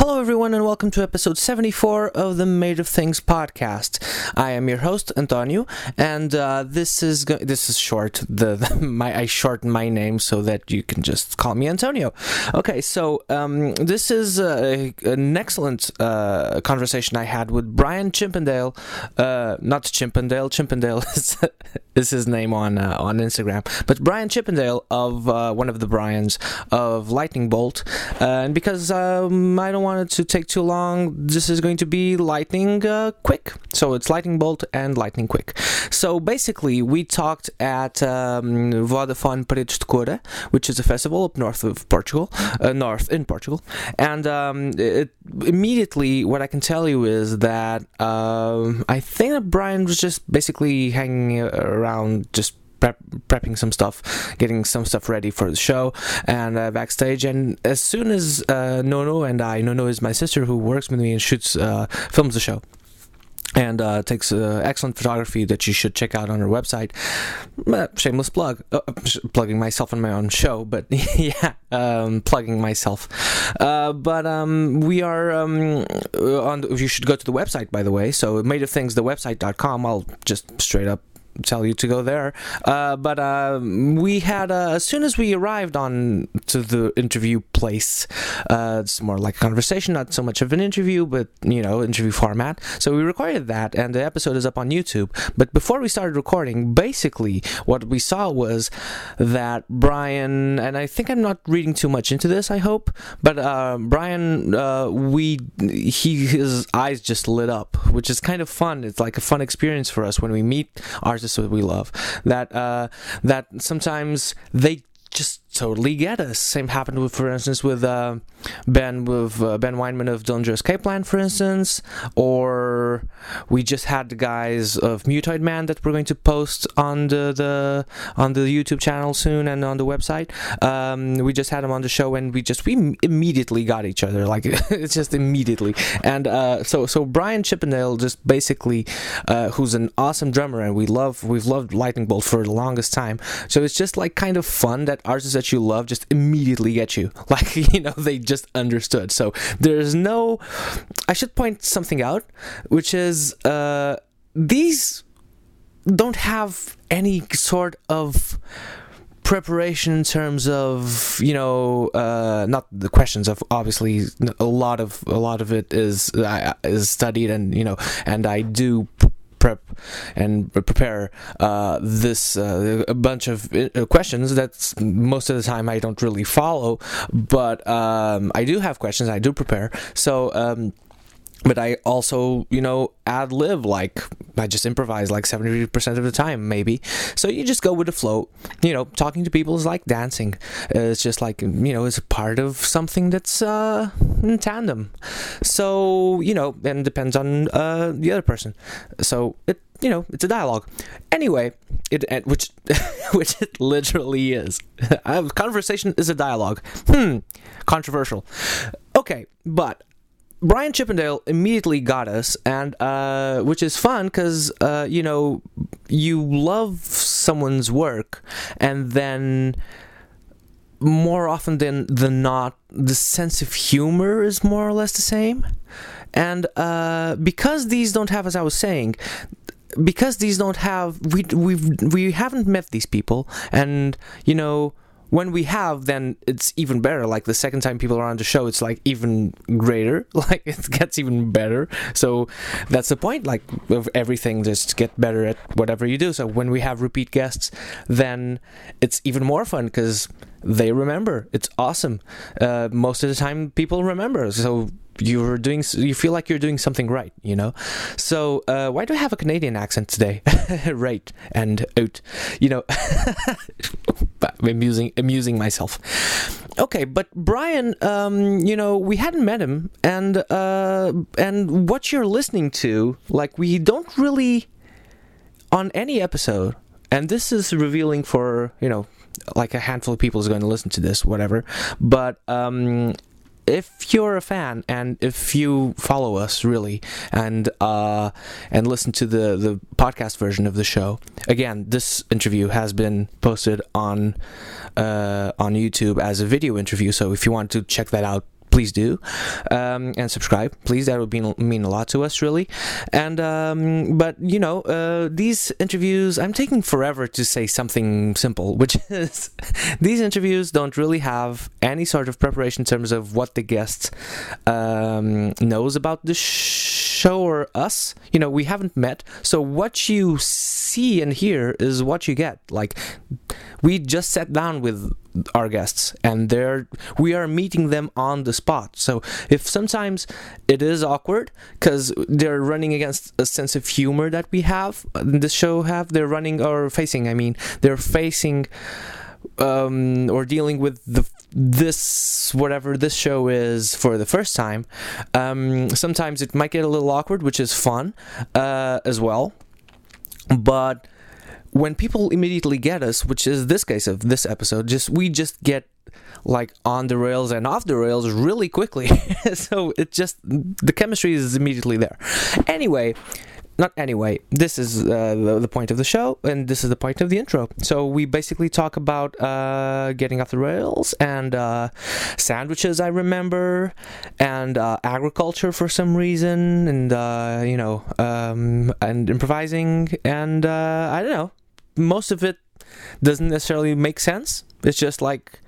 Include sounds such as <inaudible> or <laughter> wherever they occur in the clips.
Hello, everyone, and welcome to episode 74 of the Made of Things podcast. I am your host, Antonio, and uh, this is go- this is short. The, <laughs> the my I shorten my name so that you can just call me Antonio. Okay, so um, this is an excellent uh, conversation I had with Brian Chippendale. Uh, not Chippendale. Chippendale <laughs> is, is his name on uh, on Instagram, but Brian Chippendale of uh, one of the Brian's of Lightning Bolt, and because um, I don't want it to take too long, this is going to be lightning uh, quick. So it's lightning bolt and lightning quick. So basically, we talked at um, Vodafone Paredes de Coura, which is a festival up north of Portugal, uh, north in Portugal, and um, it, immediately what I can tell you is that um, I think that Brian was just basically hanging around just prep, prepping some stuff, getting some stuff ready for the show, and uh, backstage. And as soon as uh, Nono and I, Nono is my sister who works with me and shoots, uh, films the show. And uh, takes uh, excellent photography that you should check out on her website. Uh, shameless plug, uh, plugging myself on my own show, but <laughs> yeah, um, plugging myself. Uh, but um, we are um, on. You should go to the website, by the way. So, made of things, the website.com. I'll just straight up tell you to go there. Uh, but uh, we had uh, as soon as we arrived on to the interview place, uh, it's more like a conversation, not so much of an interview, but you know, interview format. So we recorded that, and the episode is up on YouTube. But before we started recording, basically what we saw was that Brian, and I think I'm not reading too much into this. I hope, but uh, Brian, uh, we he his eyes just lit up, which is kind of fun. It's like a fun experience for us when we meet artists that we love. That uh, that sometimes they just totally get us. Same happened with, for instance, with uh, Ben with uh, Ben Weinman of Dillinger Escape Plan, for instance, or we just had the guys of Mutoid Man that we're going to post on the, the on the YouTube channel soon and on the website. Um, we just had them on the show, and we just we immediately got each other, like <laughs> it's just immediately. And uh, so so Brian Chippendale just basically, uh, who's an awesome drummer, and we love we've loved Lightning Bolt for the longest time. So it's just like kind of fun that artists that you love just immediately get you. <laughs> Like, you know, they just understood. So there's no. I should point something out, which is uh, these don't have any sort of preparation in terms of you know uh, not the questions of obviously a lot of a lot of it is uh, is studied and you know and I do prep and prepare uh, this uh, a bunch of uh, questions that most of the time I don't really follow, but um, I do have questions. I do prepare. So. Um, but I also, you know, ad lib like I just improvise like 70% of the time, maybe. So you just go with the flow. You know, talking to people is like dancing. It's just like, you know, it's a part of something that's uh, in tandem. So, you know, and depends on uh, the other person. So it, you know, it's a dialogue. Anyway, it which <laughs> which it literally is. <laughs> Conversation is a dialogue. Hmm, controversial. Okay, but Brian Chippendale immediately got us, and uh, which is fun because uh, you know you love someone's work, and then more often than than not, the sense of humor is more or less the same, and uh, because these don't have, as I was saying, because these don't have, we we we haven't met these people, and you know when we have then it's even better. Like the second time people are on the show it's like even greater. <laughs> Like it gets even better. So that's the point. Like of everything just get better at whatever you do. So when we have repeat guests then it's even more fun because they remember. It's awesome. Uh, most of the time people remember. So you're doing you feel like you're doing something right you know? So uh, why do i have a canadian accent today? <laughs> Right and out you know? <laughs> Amusing amusing myself. Okay but brian um, you know we hadn't met him and uh, and what you're listening to like we don't really on any episode and this is revealing for you know like a handful of people is going to listen to this whatever but um if you're a fan and if you follow us really and uh, and listen to the the podcast version of the show, again, this interview has been posted on uh, on YouTube as a video interview. So if you want to check that out, please do um, and subscribe. Please that would mean, mean a lot to us really. And um, but you know uh, these interviews i'm taking forever to say something simple which <laughs> is these interviews don't really have any sort of preparation in terms of what the guest um, knows about the show or us you know we haven't met. So what you see and hear is what you get. Like we just sat down with our guests and they're we are meeting them on the spot. So if sometimes it is awkward because they're running against a sense of humor that we have the show have they're running or facing i mean they're facing um, or dealing with the this whatever this show is for the first time um, sometimes it might get a little awkward which is fun uh, as well but when people immediately get us, which is this case of this episode, just we just get like on the rails and off the rails really quickly. <laughs> so it just the chemistry is immediately there. Anyway, not anyway. This is uh, the, the, point of the show, and this is the point of the intro. So we basically talk about uh, getting off the rails and uh, sandwiches. I remember, and uh, agriculture for some reason, and uh, you know, um, and improvising, and uh, I don't know most of it doesn't necessarily make sense. It's just like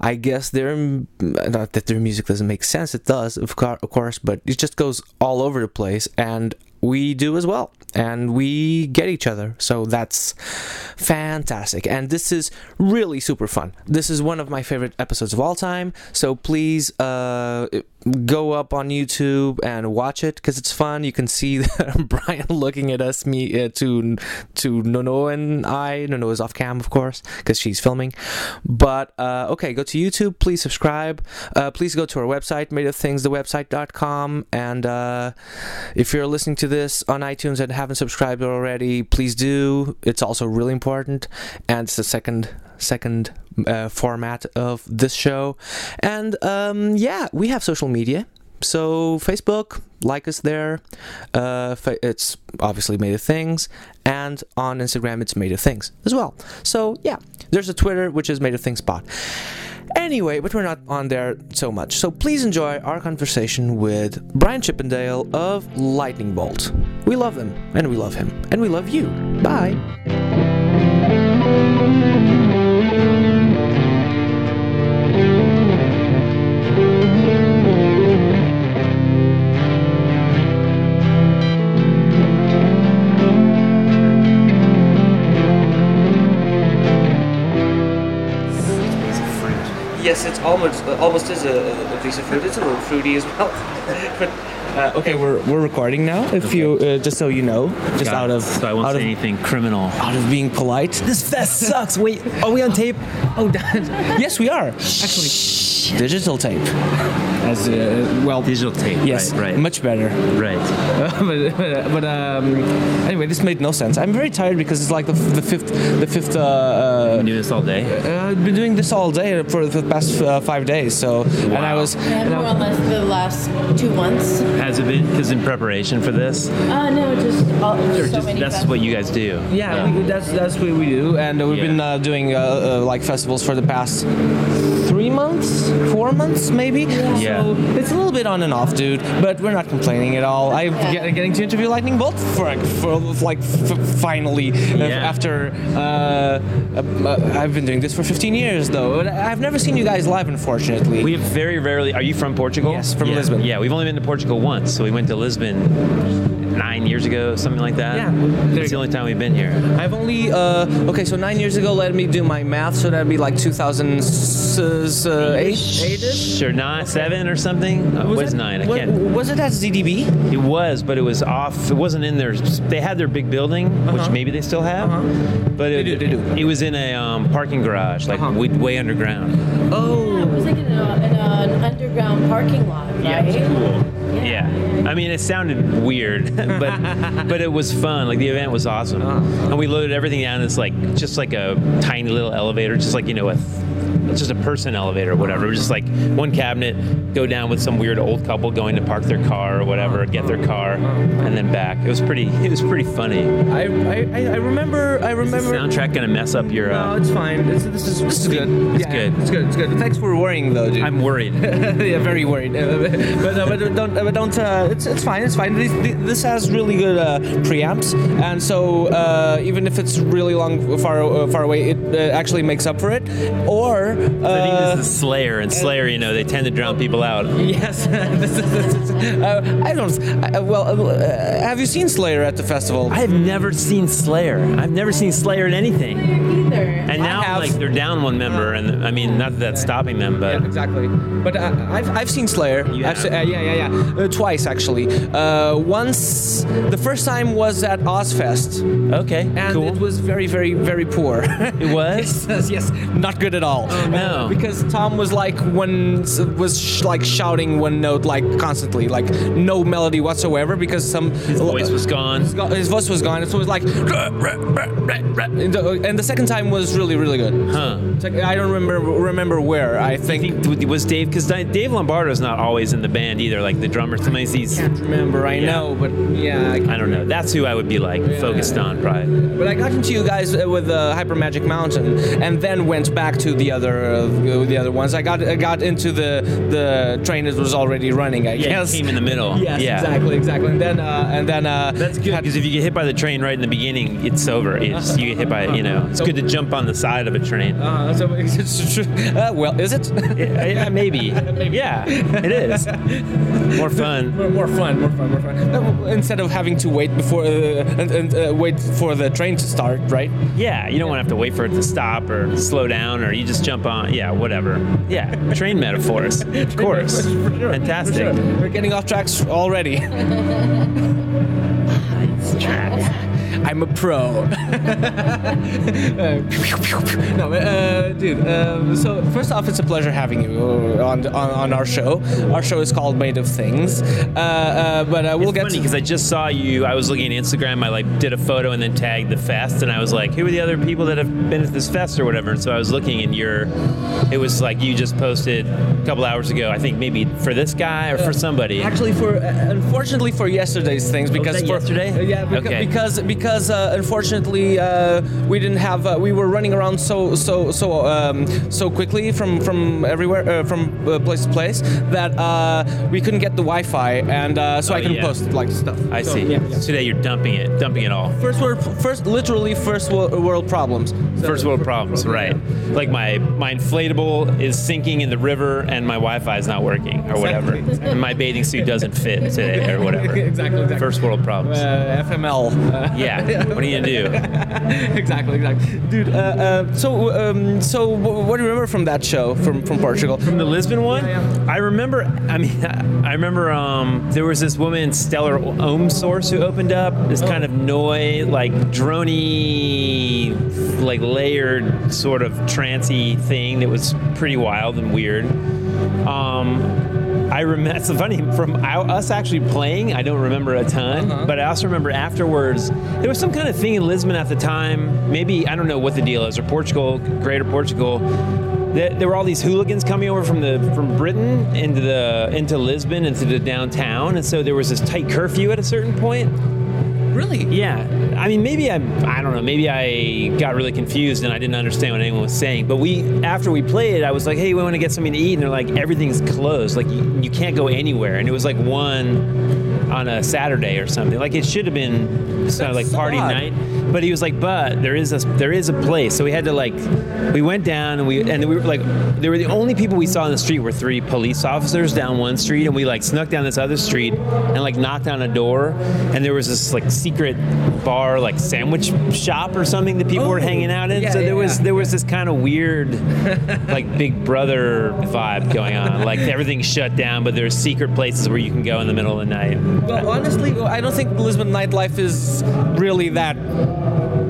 I guess their not that their music doesn't make sense. It does, of course, but it just goes all over the place, and we do as well and we get each other. So that's fantastic. And this is really super fun. This is one of my favorite episodes of all time. So please uh, go up on youtube and watch it because it's fun. You can see <laughs> brian looking at us me uh, to to nono and i. Nono is off cam of course because she's filming. But uh, okay go to youtube. Please subscribe. Uh, please go to our website made of things and uh, if you're listening to this on iTunes and haven't subscribed already, please do. It's also really important, and it's the second second uh, format of this show. And um, yeah, we have social media. So Facebook, like us there. Uh, it's obviously Made of Things, and on Instagram, it's Made of Things as well. So yeah, there's a Twitter which is Made of Things Spot. Anyway, but we're not on there so much. So please enjoy our conversation with Brian Chippendale of Lightning Bolt. We love him, and we love him, and we love you. Bye. Yes, it's almost uh, almost is a, a piece of fruit. It's a little fruity as well. <laughs> but uh, okay, we're, we're recording now. If okay. you uh, just so you know, just Got out of so I won't say of, anything criminal. Out of being polite. This fest sucks. Wait, are we on tape? Oh, <laughs> yes, we are. Actually, digital tape. As uh, well, digital tape. Yes, right, right. much better. Right. <laughs> but, but, but um, anyway, this made no sense. I'm very tired because it's like the, the fifth the fifth. Uh, uh, been doing this all day. Uh, I've been doing this all day for the past uh, five days. So, wow. and I was. Yeah, more or less the last two months. Has it been? Because in preparation for this? Uh, no, just, all, just, so just that's what you guys do. Yeah, yeah. We, that's that's what we do, and we've yeah. been uh, doing uh, uh, like festivals for the past three months, four months, maybe. Yeah. So it's a little bit on and off, dude. But we're not complaining at all. I'm yeah. getting to interview Lightning Bolt for for like f- finally yeah. after uh, uh, I've been doing this for 15 years though. I've never seen you guys live, unfortunately. We have very rarely. Are you from Portugal? Yes, from Lisbon. Yeah, we've only been to Portugal once, so we went to Lisbon nine years ago, something like that. Yeah, it's the only time we've been here. I've only uh, okay, so nine years ago. Let me do my math. So that'd be like 2008, eight-ish, or nine, seven, or something. Uh, was, was it, nine? I what, can't. Was it at ZDB? It was, but it was off. It wasn't in there. They had their big building, uh-huh. which maybe they still have. Uh-huh. But it, they do, they do. it was in a um, parking garage, like uh-huh. way, way, underground. Oh, yeah, it was like in, a, in a, an underground parking lot, right? Yeah, cool. Yeah. I mean, it sounded weird, <laughs> but <laughs> but it was fun. Like the event was awesome, uh-huh. and we loaded everything down. It's like just like a tiny little elevator, just like you know a just a person elevator or whatever. It was just like one cabinet, go down with some weird old couple going to park their car or whatever, get their car, and then back. It was pretty. It was pretty funny. I, I, I remember. I Is the remember. soundtrack gonna mess up your? No, Uh, it's fine. It's, this is this is good. It's Yeah, good. It's good. It's good. Thanks for worrying though, dude. I'm worried. <laughs> yeah, very worried. <laughs> But, uh, but don't, but don't. Uh, it's it's fine. It's fine. This, has really good uh, preamps, and so uh, even if it's really long, far uh, far away, it uh, actually makes up for it. Or I think uh, this is Slayer, and Slayer, you know, they tend to drown people out. yes, <laughs> this is. This is uh, I don't. Uh, well, uh, have you seen Slayer at the festival? I have never seen Slayer. I've never seen Slayer in anything. Either. And now, have. like, they're down one member, and I mean, not that that's stopping them, but Yeah, exactly. But uh, I've, I've seen Slayer. You I've have? se- uh, yeah, yeah, yeah. Uh, twice actually. Uh, once, the first time was at Ozzfest, okay, and cool. it was very, very, very poor. <laughs> It was? yes, yes, not good at all. No. <laughs> because Tom was like one was sh- like shouting one note like constantly, like no melody whatsoever because some His voice was gone. His go- his voice was gone. So it was like, and the, second time was really, really good. Huh. I don't remember remember where. I I think think was Dave because Dave Lombardo's not always in the band either. Like the drummer, sometimes he's can't remember. I Yeah. know, but yeah. I, I don't know. That's who I would be like focused on, probably. but I got into you guys uh, with uh, Hyper Magic Mountain, and then went back to the other uh, the other ones. I got I got into the the train that was already running. I Yeah, guess. came in the middle. <laughs> Yes, yeah. exactly, exactly. And then uh, and then uh, That's good because if you get hit by the train right in the beginning, it's over. It's, you get hit by, you know, it's good to jump on the side of a train. Uh, so <laughs> it's true. Uh, well, is it? Yeah, yeah, maybe. <laughs> Yeah, it is. More fun. More, more fun, more fun, more fun. Uh, Instead of having to wait before uh, and, and uh, wait for the train to start, right? Yeah, you don't want to have to wait for it to stop or slow down or you just jump on. Yeah, whatever. Yeah, train metaphors. <laughs> Of course. Sure, Fantastic. sure. We're getting off tracks already. <laughs> I'm a pro. <laughs> Uh, no, uh, dude. Um, so first off, it's a pleasure having you on, on on our show. Our show is called Made of Things. Uh, uh, but uh, we'll it's get funny to because I just saw you. I was looking at Instagram. I like did a photo and then tagged the fest, and I was like, "Who are the other people that have been at this fest or whatever?" And so I was looking, and you're. It was like you just posted a couple hours ago. I think maybe for this guy or for somebody. Actually, for uh, unfortunately for yesterday's things, because that for, yesterday? Uh, yeah, beca- Okay. because because uh, unfortunately uh, we didn't have uh, we were running around so so so um, so quickly from from everywhere uh, from uh, place to place that uh, we couldn't get the Wi-Fi, and uh, so Oh, I couldn't yeah. post like stuff. I So, see. yeah, yeah. Today you're dumping it, dumping it all. First world, first literally first wo- world problems. So- First world problems, right? Like my my inflatable is sinking in the river and my Wi-Fi is not working or whatever, Exactly. and my bathing suit doesn't fit today or whatever. <laughs> Exactly, exactly. First world problems. Uh, FML. Uh, yeah. <laughs> What are you gonna do? <laughs> exactly, exactly, dude. Uh, uh, so, um, so what do you remember from that show from from Portugal? From the Lisbon one, Yeah, yeah. I remember. I mean, <laughs> I remember. Um, there was this woman, Stellar Om Source, who opened up this kind of noi, like drony, like layered sort of trancy thing that was pretty wild and weird. Um, I remember. <laughs> It's funny from us actually playing. I don't remember a ton, Uh-huh. but I also remember afterwards there was some kind of thing in Lisbon at the time. Maybe I don't know what the deal is, or Portugal, Greater Portugal. There, there were all these hooligans coming over from the from Britain into the into Lisbon into the downtown, and so there was this tight curfew at a certain point. Really? Yeah, I mean, maybe I, I don't know, maybe I got really confused and I didn't understand what anyone was saying. But we, after we played, I was like, hey, we want to get something to eat, and they're like, everything's closed, like you, you can't go anywhere, and it was like one on a Saturday or something. Like it should have been sort of uh, like so party odd. night. But he was like, but there is a there is a place. So we had to like, we went down and we and we were like, they were the only people we saw in the street were three police officers down one street, and we like snuck down this other street and like knocked on a door, and there was this like secret bar, like sandwich shop or something that people were Oh, hanging out in. yeah, so yeah, there was yeah. there was this kind of weird, like Big Brother vibe going on. Like everything's shut down, but there's secret places where you can go in the middle of the night. Well, honestly, I don't think Lisbon nightlife is really that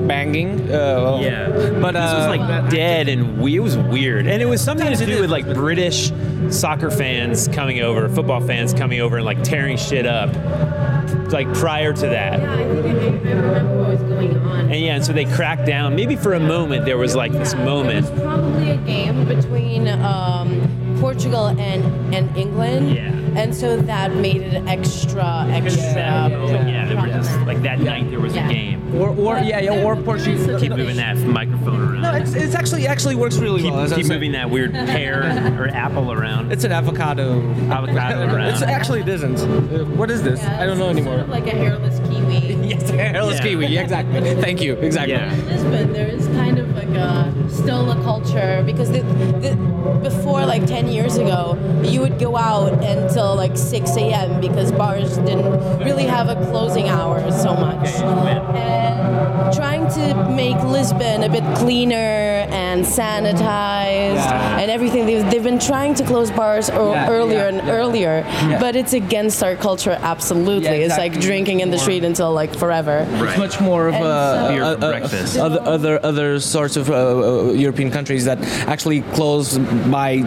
banging. Uh, Yeah, but this was uh, like dead and we, it was weird, and it was something to do with like British soccer fans coming over, football fans coming over, and like tearing shit up. like prior to that. Yeah, I think I, I remember what was going on. And yeah, and so they cracked down. Maybe for a moment there was like this moment. It was probably a game between um, Portugal and, and England. Yeah. And so that made it extra, extra. Yeah, there were just like that night there was Yeah. a game. Or, or yeah, yeah, or Portuguese. Keep moving that microphone around. No, it's, it's actually actually works really keep well. keep said. moving that weird pear or apple around. It's an avocado. avocado <laughs> around. It's actually it isn't. What is this? Yeah, I don't know anymore. Sort of like a hairless kiwi. <laughs> yes, hairless Yeah. kiwi. Exactly. Thank you. Exactly. Yeah. Lisbon, there is kind of Uh, still a culture because the, the, before like 10 years ago, you would go out until like 6 a.m. because bars didn't really have a closing hour so much. And trying to make Lisbon a bit cleaner and sanitized Yeah. and everything, they've, they've been trying to close bars ear- Yeah, earlier yeah, and yeah. earlier, Yeah. but it's against our culture absolutely. Yeah, It's like drinking in the street until like forever. It's much more of And a, so- Beer a- for a- breakfast. Other other other sorts of uh, uh, European countries that actually close by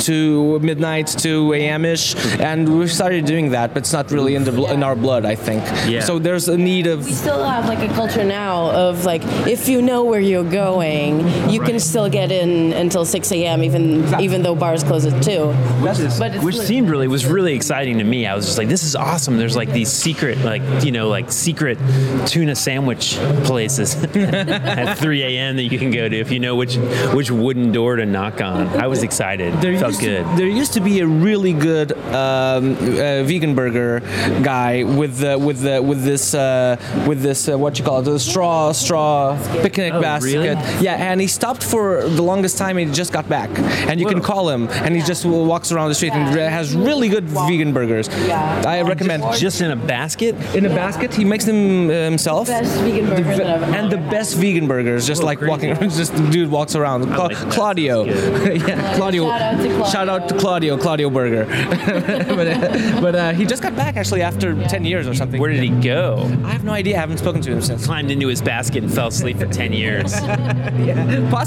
two midnight, two a.m. ish, and we've started doing that, but it's not really in the bl- in our blood, I think. Yeah. So there's a need of we still have like a culture now of like if you know where you're going, you can still get in until 6 a.m. even even though bars close at two. Which, is, But which lit. seemed really was really exciting to me. I was just like, this is awesome. There's like these secret, like you know, like secret tuna sandwich places <laughs> at 3 a.m. that you can go to if you know which which wooden door to knock on. I was excited. Felt used good. To, there used to be a really good um, uh, vegan burger guy with the with the with this uh, with this uh, what you call it the straw straw picnic Oh, basket. really? Yeah, and he stopped for the longest time. and He just got back, and you can call him, and he just walks around the street and has really good vegan burgers. Yeah. I recommend. Just in a basket. in a basket, he makes them uh, himself. Best vegan burgers ve- that I've and the had. best vegan burgers, just Oh, like crazy. walking around, <laughs> just the dude walks around. Cla- like. Claudio, <laughs> yeah, Claudio. shout out to Claudio. Shout out to Claudio, Claudio Burger. <laughs> but uh, but uh, he just got back actually after ten years or something. Where did he go? I have no idea. I haven't spoken to him since. Climbed into his basket and fell asleep for 10 years.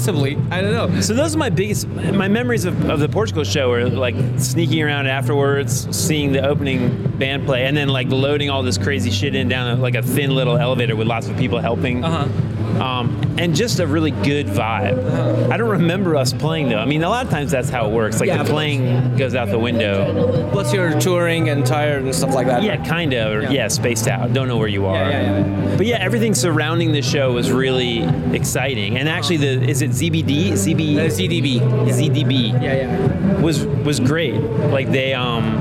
Possibly, I don't know. So those are my biggest, my memories of, of the Portugal show are like sneaking around afterwards, seeing the opening band play, and then like loading all this crazy shit in down like a thin little elevator with lots of people helping. Uh-huh. Um, and just a really good vibe. I don't remember us playing though. I mean, a lot of times that's how it works. Like Yeah, the playing goes out the window. Plus you're touring and tired and stuff like that. Yeah, kind of. Or, Yeah. yeah. spaced out. Don't know where you are. Yeah, yeah, yeah. But yeah, everything surrounding the show was really exciting. And actually, the is it ZBD? ZB? Uh, ZDB. ZDB Yeah, yeah. was was great. Like they um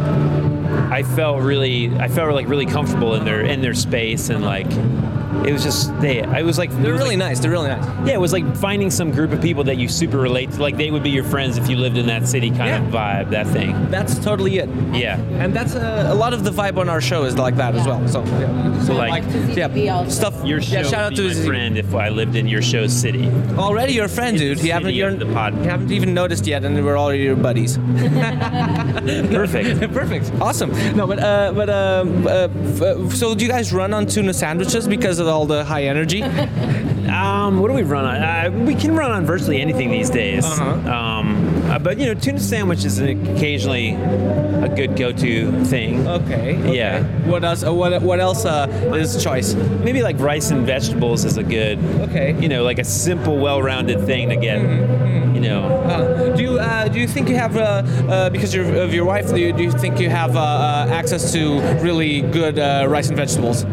I felt really I felt like really comfortable in their in their space and like it was just they I was like They're was really like, nice. They're really nice. yeah, it was like finding some group of people that you super relate to. Like they would be your friends if you lived in that city kind of vibe, that thing. That's totally it. Yeah. And that's uh, a lot of the vibe on our show is like that as well. So, yeah. So like ZDB also. stuff. your show yeah, shout out would to be my Z- friend if I lived in your show's city. Already your friend, In the dude. You haven't, city you're, the pod. you haven't even noticed yet, and we're already your buddies. <laughs> Perfect. <laughs> Perfect. Awesome. No, but uh, but um, uh, f- uh, so do you guys run on tuna sandwiches because of all the high energy? <laughs> Um, what do we run on? Uh, we can run on virtually anything these days. Uh-huh. Um, uh, but you know, tuna sandwich is occasionally a good go-to thing. Okay. okay. Yeah. What else? Uh, what what else uh, is choice? Maybe like rice and vegetables is a good. Okay. You know, like a simple, well-rounded thing to get. You know. Uh, do you uh, do you think you have uh, uh, because you're, of your wife? Do you, do you think you have access to really good uh, rice and vegetables?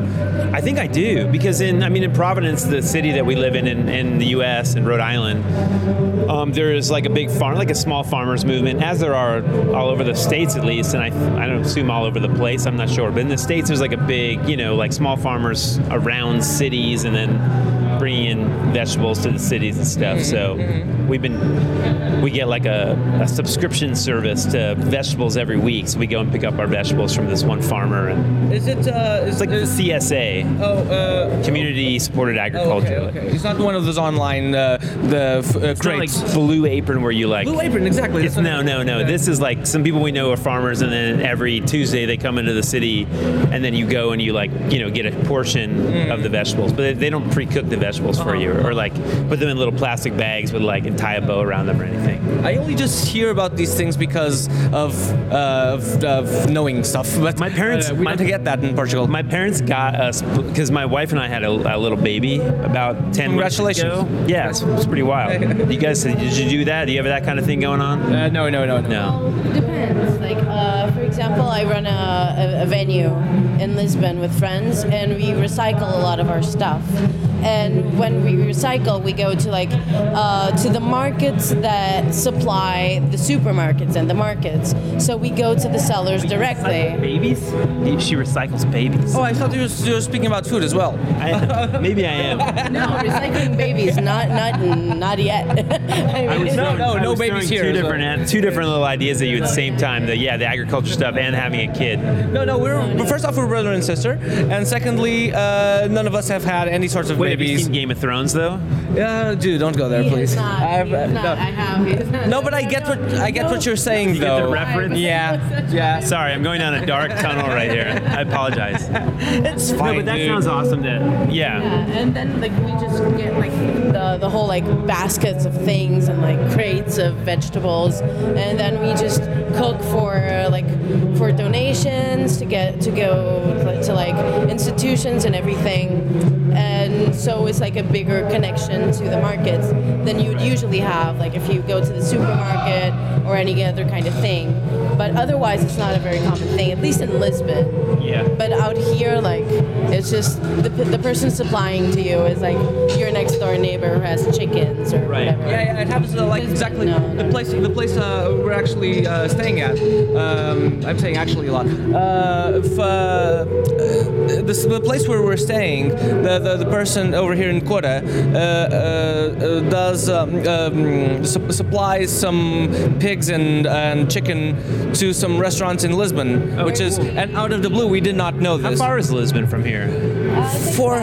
I think I do because in I mean in Providence, the city that we live in in, in the U.S. and Rhode Island, um, there is like a big farm, like a small farmers movement, as there are all over the states at least, and I I don't assume all over the place. I'm not sure, but in the states there's like a big you know like small farmers around cities, and then bringing in vegetables to the cities and stuff. So we've been we get like a, a subscription service to vegetables every week. So we go and pick up our vegetables from this one farmer, and Is it? Uh, is it's like the CSA, Oh, uh, community supported oh, agriculture. okay, okay. It's not one of those online uh, the f- uh, It's like. Blue Apron where you like. Blue apron, exactly. It's, That's what no, no, no. This is like some people we know are farmers, and then every Tuesday they come into the city, and then you go and you like you know get a portion Mm. of the vegetables, but they, they don't pre-cook the vegetables. Vegetables for you, or like put them in little plastic bags with like and tie a bow around them or anything. I only just hear about these things because of uh, of, of knowing stuff. But My parents- uh, we my- don't get that in Portugal. My parents got us because my wife and I had a, a little baby about ten. months Congratulations. ago. Yeah, it's, it's pretty wild. <laughs> you guys, did you do that? Do you have that kind of thing going on? uh, no, no, no, no. No. It depends. Like, uh, for example, I run a, a, a venue in Lisbon with friends, and we recycle a lot of our stuff. And when we recycle, we go to like uh, to the markets that supply the supermarkets and the markets. So we go to the sellers directly. Babies? She recycles babies. Oh, I thought you were, you were speaking about food as well. I, maybe I am. No, recycling babies, not not not yet. <laughs> I mean, No, no, I no babies here, Two different, an- two different little ideas at you at the same time. The yeah, the agriculture stuff and having a kid. No, no, we're first off we're brother and sister, and secondly, uh, none of us have had any sorts of Wait, have you babies. seen Game of Thrones though? Uh, dude, don't go there, he please. is not. I've, He is uh, not. no. I have. He is not. No, but I get what I get what you're saying get the though. reference? Yeah, yeah. Sorry, I'm going down a dark tunnel right here. I apologize. <laughs> It's No, fine. but that dude. sounds awesome. To yeah. Yeah, and then like we just get like the the whole like baskets of things and like crates of vegetables, and then we just cook for like for donations to get to go to like institutions and everything. And so it's like a bigger connection to the markets than you would usually have, like if you go to the supermarket or any other kind of thing. But otherwise, it's not a very common thing, at least in Lisbon. Yeah. But out here, like, it's just the, the person supplying to you is like your next door neighbor who has chickens or Right. whatever. Yeah, yeah, it happens uh, like Lisbon, exactly no, the no. place. The place uh, we're actually uh, staying at. Um, I'm saying actually a lot. Uh, if, uh, this, the place where we're staying, the, the, the person over here in Coura uh, does um, um, su- supplies some pigs and and chicken to some restaurants in Lisbon, which is and out of the blue we did not know this. How far is Lisbon from here? Uh, I think Four,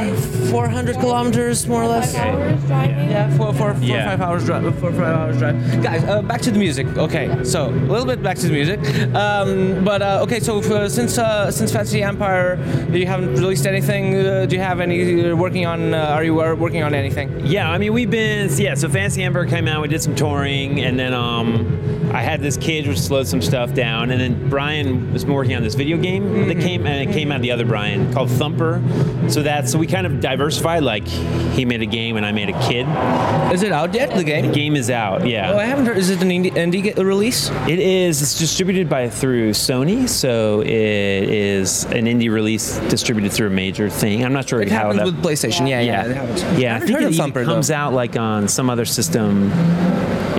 400 kilometers, more or less. five hours driving. Yeah, four, four, four, Yeah. five hours drive. Four, five hours drive. Guys, uh, back to the music. Okay, so a little bit back to the music. Um, but uh, okay, so uh, since uh, since Fantasy Empire, you haven't released anything. Uh, do you have any uh, working on? Uh, are you uh, working on anything? Yeah, I mean we've been yeah. So Fantasy Empire came out. We did some touring, and then um, I had this cage which slowed some stuff down, and then Brian was working on this video game that came and it came out the other Brian called Thumper. So that's so we kind of diversified. Like he made a game and I made a kid. Is it out yet? The game? The game is out. Yeah. Oh, I haven't heard. Is it an indie, indie release? It is. It's distributed by through Sony, so it is an indie release distributed through a major thing. I'm not sure It how happens that. with PlayStation. Yeah, yeah. yeah, happens. yeah. I think heard of Thumper comes out like on some other system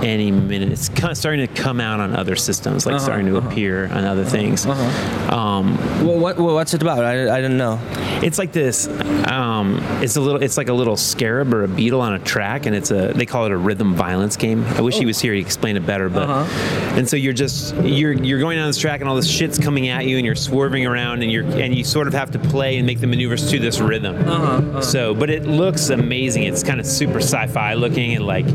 any minute. It's kind of starting to come out on other systems, like Uh-huh, starting to appear on other things. Um, Well, what, well, what's it about? I, I didn't know. it's like this. Um, it's a little. It's like a little scarab or a beetle on a track, and it's a. They call it a rhythm violence game. I wish he was here. He'd explain it better. But Uh-huh. and so you're just you're you're going down this track, and all this shit's coming at you, and you're swerving around, and you're and you sort of have to play and make the maneuvers to this rhythm. Uh-huh, So, but it looks amazing. It's kind of super sci-fi looking, and like,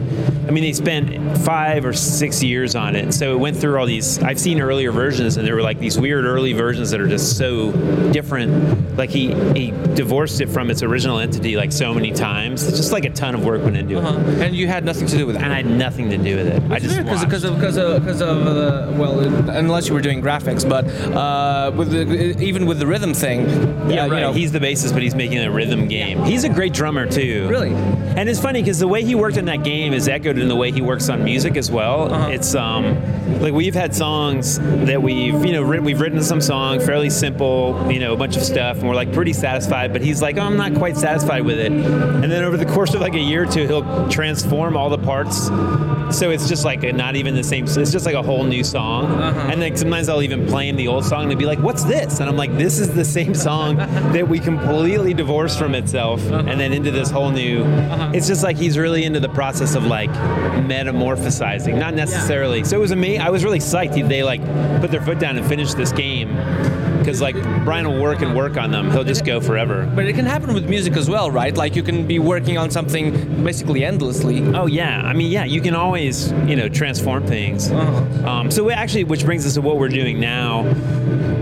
I mean, they spent five or six years on it. So it went through all these. I've seen earlier versions, and there were like these weird early versions that are just so different. Like he he divorced it from its original entity like so many times. It's just like a ton of work went into it, And you had nothing to do with it. and I had nothing to do with it. I just because of because of because of uh, well, unless you were doing graphics, but uh, with the, even with the rhythm thing, Yeah, uh, right. You know, he's the bassist, but he's making a rhythm game. He's a great drummer too. Really? And it's funny because the way he worked in that game is echoed in the way he works on music as well. Uh-huh. It's um, like we've had songs that we've you know written, we've written some song fairly simple, you know, a bunch of stuff, and we're like pretty satisfied. But he's like, oh, I'm not quite satisfied with it. And then over the course of like a year or two, he'll transform all the parts. So it's just like a, not even the same. It's just like a whole new song. Uh-huh. And then sometimes I'll even play him the old song and be like, "What's this?" And I'm like, "This is the same song <laughs> that we completely divorced from itself, Uh-huh. and then into this whole new." It's just like he's really into the process of like not necessarily. So it was amazing. I was really psyched. They like put their foot down and finished this game because like Brian will work and work on them. He'll just go forever. but it can happen with music as well, right? Like you can be working on something basically endlessly. Oh yeah, I mean yeah, you can always you know transform things. Uh-huh. Um, so we actually, which brings us to what we're doing now.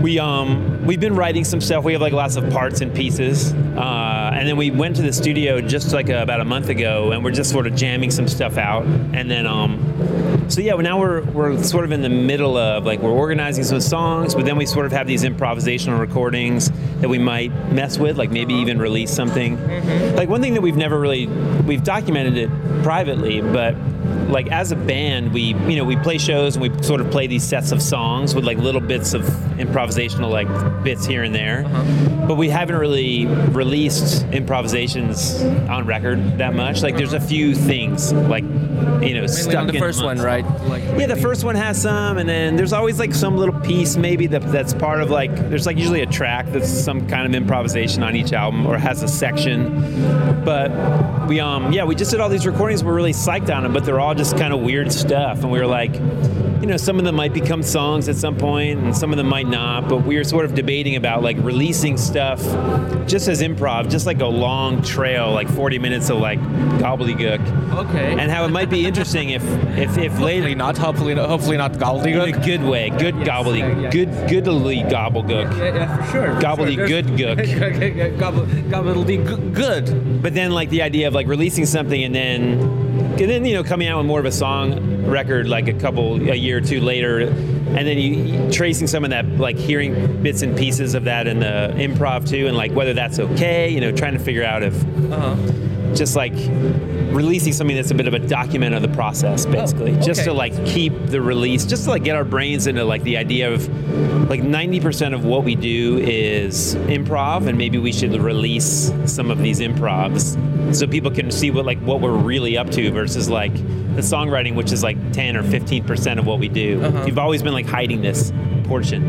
We um we've been writing some stuff. We have like lots of parts and pieces, uh, and then we went to the studio just like a, about a month ago, and we're just sort of jamming some stuff out, and then um. So yeah, now we're we're sort of in the middle of like we're organizing some songs, but then we sort of have these improvisational recordings that we might mess with, like maybe even release something. Like one thing that we've never really we've documented it privately, but like as a band, we you know we play shows and we sort of play these sets of songs with like little bits of improvisational like bits here and there, but we haven't really released improvisations on record that much. Like there's a few things like you know stuck on the in first one, right? Like, Yeah, the first one has some, and then there's always like some little piece maybe that, that's part of like there's like usually a track that's some kind of improvisation on each album or has a section. But we um yeah we just did all these recordings. We're really psyched on them, but they're all just kind of weird stuff, and we were like. You know, some of them might become songs at some point, and some of them might not. But we were sort of debating about like releasing stuff just as improv, just like a long trail, like 40 minutes of like gobbledygook, okay. and how it might be <laughs> interesting if if if later not. Hopefully, not, hopefully not gobbledygook. in a good way, good gobbledygook, yeah. good goodly gobbledygook. Yeah, yeah, for sure. Gobbledygook. Gobble, <laughs> gobbledygook. Good. But then like the idea of like releasing something and then and then you know coming out with more of a song record like a couple a year or two later and then you tracing some of that like hearing bits and pieces of that in the improv too and like whether that's okay you know trying to figure out if Uh-huh. Just like releasing something that's a bit of a document of the process basically just okay. to like keep the release just to like get our brains into like the idea of like 90% of what we do is improv and maybe we should release some of these improvs so people can see what like what we're really up to versus like the songwriting which is like 10 or 15% of what we do Uh-huh. you've always been like hiding this portion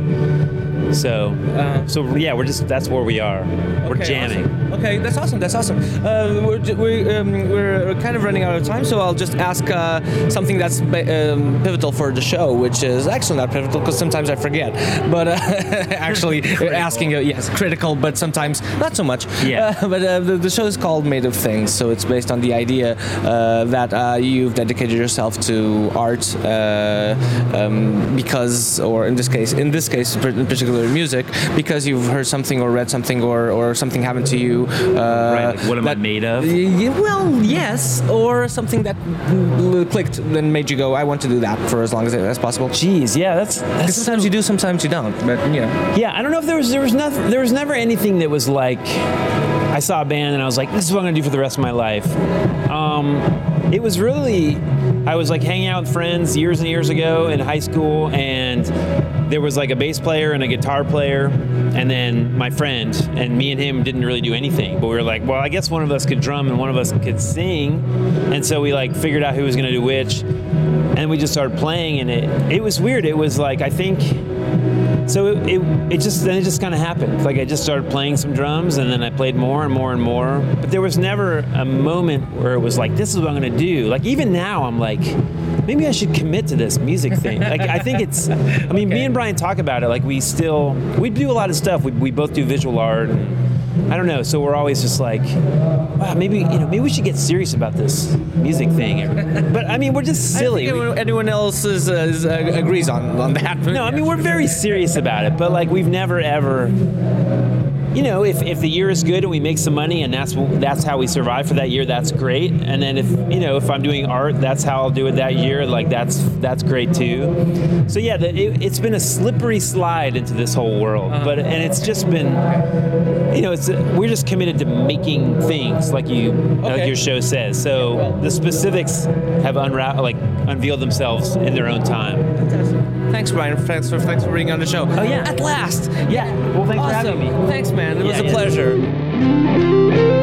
so Uh-huh. so yeah we're just that's where we are we're Okay, jamming awesome. Okay, that's awesome. That's awesome. Uh, we're we, um, we're kind of running out of time, so I'll just ask uh, something that's um, pivotal for the show, which is actually not pivotal because sometimes I forget. But uh, <laughs> actually, <laughs> asking, uh, yes, critical, but sometimes not so much. Yeah. Uh, but uh, the, the show is called Made of Things, so it's based on the idea uh, that uh, you've dedicated yourself to art uh, um, because, or in this case, in this case, in particular, music, because you've heard something or read something or, or something happened to you. Uh, Right, like, what am I made of? Well, yes, or something that clicked, then made you go, I want to do that for as long as, as possible. Jeez, yeah, that's, that's sometimes you do, sometimes you don't. But yeah. Yeah, I don't know if there was there was nothing there was never anything that was like I saw a band and I was like, this is what I'm gonna do for the rest of my life. Um, it was really I was like hanging out with friends years and years ago in high school and there was like a bass player and a guitar player and then my friend and me and him didn't really do anything but we were like well i guess one of us could drum and one of us could sing and so we like figured out who was to do which and we just started playing and it it was weird. It was like i think so it, it, it just then it just kind of happened. Like I just started playing some drums, and then I played more and more and more. But there was never a moment where it was like, "This is what I'm going to do." Like even now, I'm like, maybe I should commit to this music thing. <laughs> Like I think it's. I mean, me and Brian talk about it. Like we still we do a lot of stuff. We, we both do visual art. And, I don't know. So we're always just like, wow, maybe you know, maybe we should get serious about this music thing. But I mean, we're just silly. I think anyone, anyone else is, uh, is, uh, agrees on, on that. No, I mean we're very serious about it, but like we've never ever you know, if, if the year is good and we make some money and that's that's how we survive for that year, that's great. And then if you know if I'm doing art, that's how I'll do it that year. Like that's that's great too. So yeah, the, it, it's been a slippery slide into this whole world, uh-huh. but and it's just been, you know, it's we're just committed to making things like you like your show says. So the specifics have unra- like unveiled themselves in their own time. Thanks, Brian. Thanks for thanks for being on the show. Oh yeah. at last. Yeah. Well, thanks for Awesome. having me. Thanks, man. It was a yeah. pleasure.